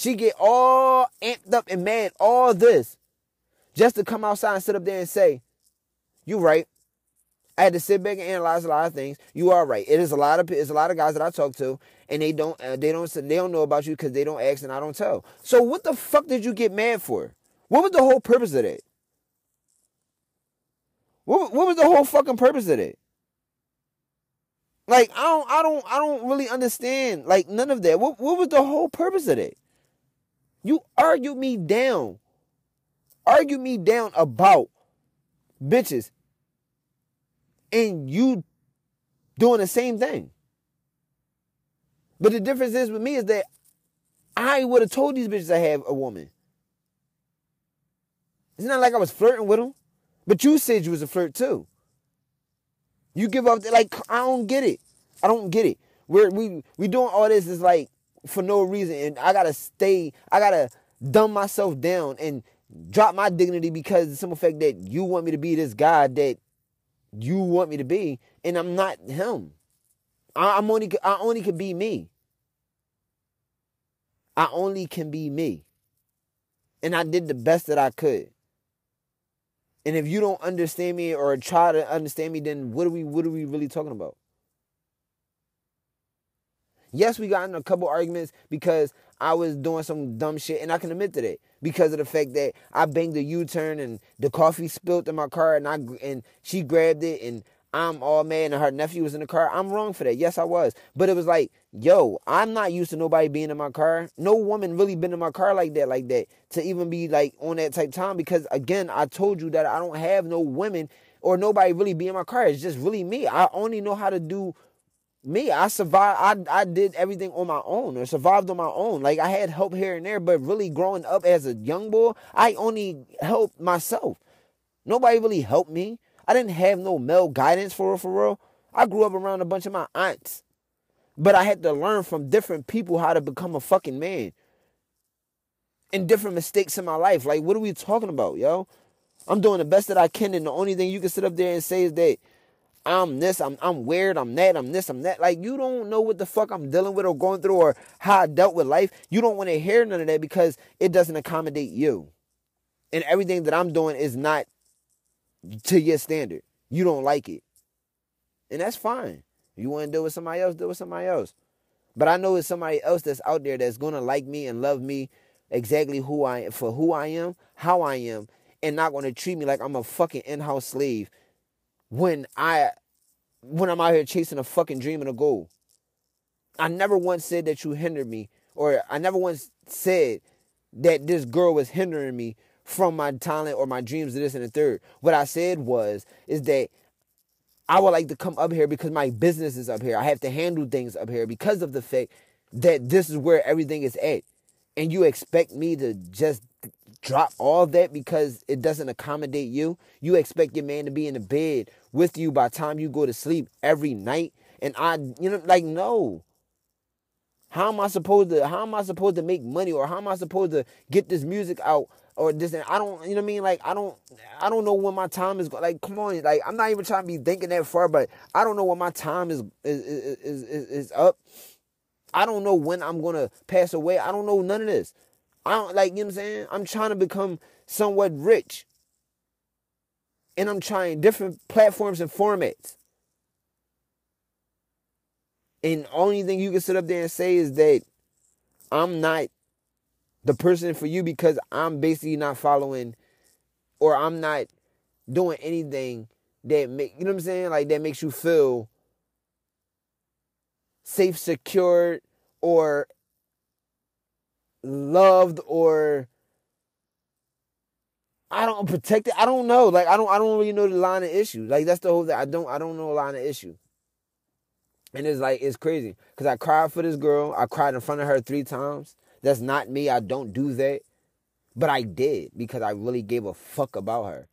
She get all amped up and mad, all this, just to come outside and sit up there and say, you right. I had to sit back and analyze a lot of things. You are right. It is a lot of it's a lot of guys that I talk to, and they don't uh, they don't they don't know about you because they don't ask and I don't tell. So what the fuck did you get mad for? What was the whole purpose of that? What what was the whole fucking purpose of that? Like I don't I don't I don't really understand like none of that. What what was the whole purpose of that? You argue me down. Argue me down about bitches. And you doing the same thing. But the difference is with me is that I would have told these bitches I have a woman. It's not like I was flirting with them. But you said you was a flirt too. You give up like I don't get it. I don't get it. We're we we doing all this is like for no reason, and I gotta stay. I gotta dumb myself down and drop my dignity because of the simple fact that you want me to be this guy that you want me to be, and I'm not him. I, I'm only I only can be me. I only can be me. And I did the best that I could. And if you don't understand me or try to understand me, then what are we what are we really talking about? Yes, we got in a couple arguments because I was doing some dumb shit, and I can admit to that because of the fact that I banged a U-turn and the coffee spilled in my car, and I and she grabbed it, and I'm all mad, and her nephew was in the car. I'm wrong for that. Yes, I was, but it was like, yo, I'm not used to nobody being in my car. No woman really been in my car like that, like that, to even be like on that type time. Because again, I told you that I don't have no women or nobody really be in my car. It's just really me. I only know how to do me, I survived. I I did everything on my own or survived on my own. Like I had help here and there, but really growing up as a young boy, I only helped myself. Nobody really helped me. I didn't have no male guidance for real, for real. I grew up around a bunch of my aunts, but I had to learn from different people how to become a fucking man. And different mistakes in my life. Like, what are we talking about, yo? I'm doing the best that I can, and the only thing you can sit up there and say is that I'm this, I'm I'm weird, I'm that, I'm this, I'm that. Like you don't know what the fuck I'm dealing with or going through or how I dealt with life. You don't want to hear none of that because it doesn't accommodate you. And everything that I'm doing is not to your standard. You don't like it. And that's fine. You want to deal with somebody else, deal with somebody else. But I know it's somebody else that's out there that's gonna like me and love me exactly who I for who I am, how I am, and not gonna treat me like I'm a fucking in-house slave when I when I'm out here chasing a fucking dream and a goal. I never once said that you hindered me, or I never once said that this girl was hindering me from my talent or my dreams of this and the third. What I said was is that I would like to come up here because my business is up here. I have to handle things up here because of the fact that this is where everything is at. And you expect me to just drop all that because it doesn't accommodate you. You expect your man to be in the bed with you by time you go to sleep every night. And I, you know, like, no. How am I supposed to, how am I supposed to make money or how am I supposed to get this music out or this and I don't, you know what I mean? Like, I don't, I don't know when my time is. Like, come on. Like, I'm not even trying to be thinking that far, but I don't know when my time is, is, is, is, is up. I don't know when I'm going to pass away. I don't know none of this. I don't like, you know what I'm saying? I'm trying to become somewhat rich. And I'm trying different platforms and formats. And only thing you can sit up there and say is that I'm not the person for you because I'm basically not following or I'm not doing anything that make you know what I'm saying? Like that makes you feel safe, secured, or loved or I don't protect it. I don't know. Like I don't I don't really know the line of issue. Like that's the whole thing. I don't I don't know a line of issue. And it's like it's crazy. Cause I cried for this girl. I cried in front of her three times. That's not me. I don't do that. But I did because I really gave a fuck about her.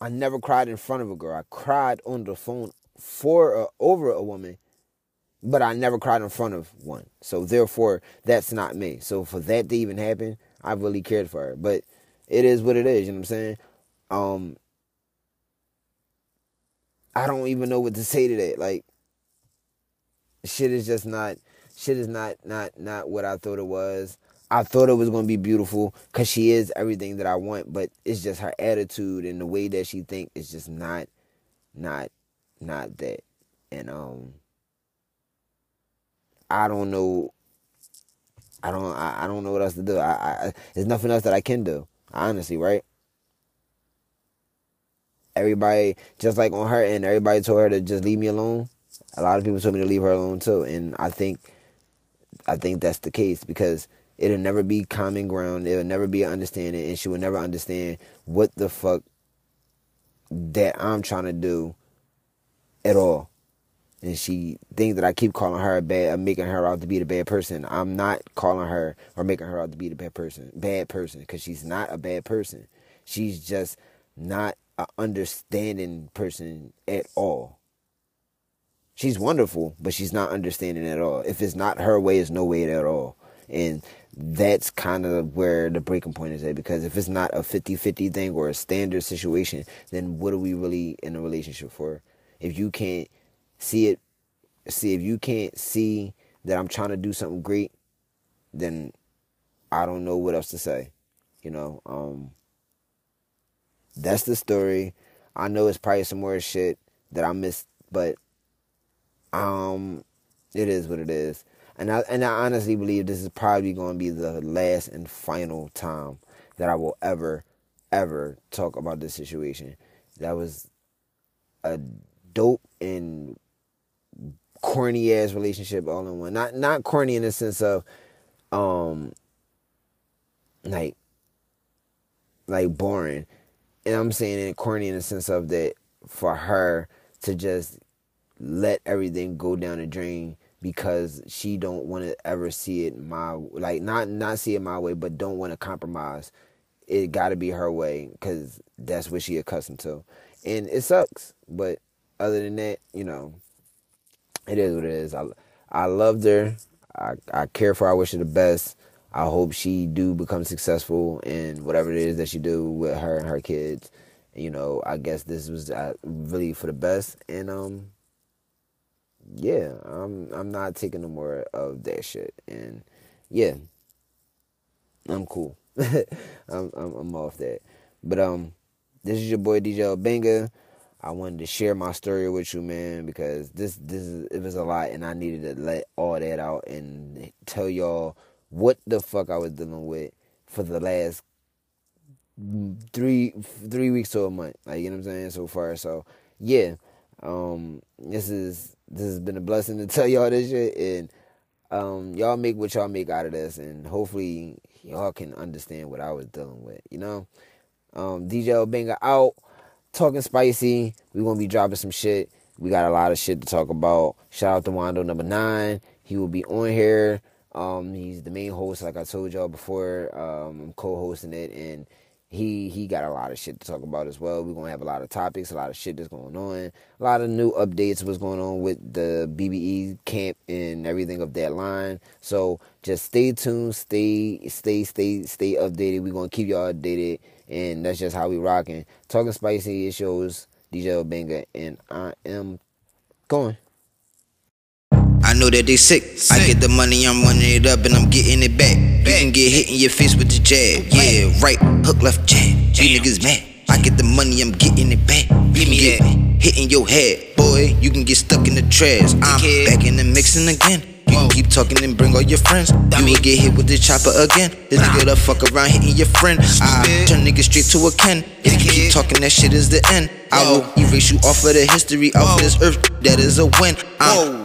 I never cried in front of a girl. I cried on the phone for a, over a woman but I never cried in front of one. So therefore, that's not me. So for that to even happen, I really cared for her. But it is what it is. You know what I'm saying? Um, I don't even know what to say to that. Like, shit is just not. Shit is not not not what I thought it was. I thought it was gonna be beautiful because she is everything that I want, but it's just her attitude and the way that she think is just not, not, not that. And um, I don't know. I don't. I, I don't know what else to do. I, I there's nothing else that I can do. Honestly, right? Everybody, just like on her end, everybody told her to just leave me alone. A lot of people told me to leave her alone too, and I think, I think that's the case because it'll never be common ground. It'll never be an understanding, and she will never understand what the fuck that I'm trying to do at all. And she thinks that I keep calling her a bad, making her out to be the bad person. I'm not calling her or making her out to be the bad person, bad person, because she's not a bad person. She's just not an understanding person at all. She's wonderful, but she's not understanding at all. If it's not her way, it's no way at all. And that's kind of where the breaking point is at because if it's not a 50-50 thing or a standard situation then what are we really in a relationship for if you can't see it see if you can't see that i'm trying to do something great then i don't know what else to say you know um that's the story i know it's probably some more shit that i missed but um it is what it is and I and I honestly believe this is probably going to be the last and final time that I will ever, ever talk about this situation. That was a dope and corny ass relationship all in one. Not not corny in the sense of um like like boring. And I'm saying it corny in the sense of that for her to just let everything go down the drain because she don't want to ever see it my like not not see it my way, but don't want to compromise. It got to be her way because that's what she accustomed to, and it sucks. But other than that, you know, it is what it is. I I loved her. I I care for her. I wish her the best. I hope she do become successful in whatever it is that she do with her and her kids. You know, I guess this was uh, really for the best, and um, yeah, I'm I'm not taking no more of that shit. And yeah, I'm cool. I'm, I'm, I'm off that. But um, this is your boy DJ L-Banga. I wanted to share my story with you, man, because this this is, it was a lot, and I needed to let all that out and tell y'all what the fuck I was dealing with for the last three three weeks to a month. Like you know what I'm saying so far. So yeah, um, this is this has been a blessing to tell y'all this shit, and um, y'all make what y'all make out of this, and hopefully y'all can understand what I was dealing with. You know, um, DJ L-Banga out, talking spicy. We gonna be dropping some shit. We got a lot of shit to talk about. Shout out to Wando number nine. He will be on here. Um, he's the main host, like I told y'all before. Um, I'm co-hosting it, and he he got a lot of shit to talk about as well. We're gonna have a lot of topics, a lot of shit that's going on, a lot of new updates. What's going on with the BBE camp and everything of that line. So just stay tuned, stay stay stay stay updated. We're gonna keep y'all updated, and that's just how we rocking. Talking spicy it shows DJ L-Banga, and I am going. I know that they sick. sick. I get the money, I'm running it up and I'm getting it back. You can get hit in your face with the jab. Yeah, right, hook, left, jab. You niggas mad. I get the money, I'm getting it back. You can get hit in your head. Boy, you can get stuck in the trash. I'm back in the mixing again. You can keep talking and bring all your friends. You will get hit with the chopper again. This nigga the fuck around hitting your friend. I turn niggas straight to a Ken. If you keep talking, that shit is the end. I will erase you off of the history of this earth. That is a win. I'm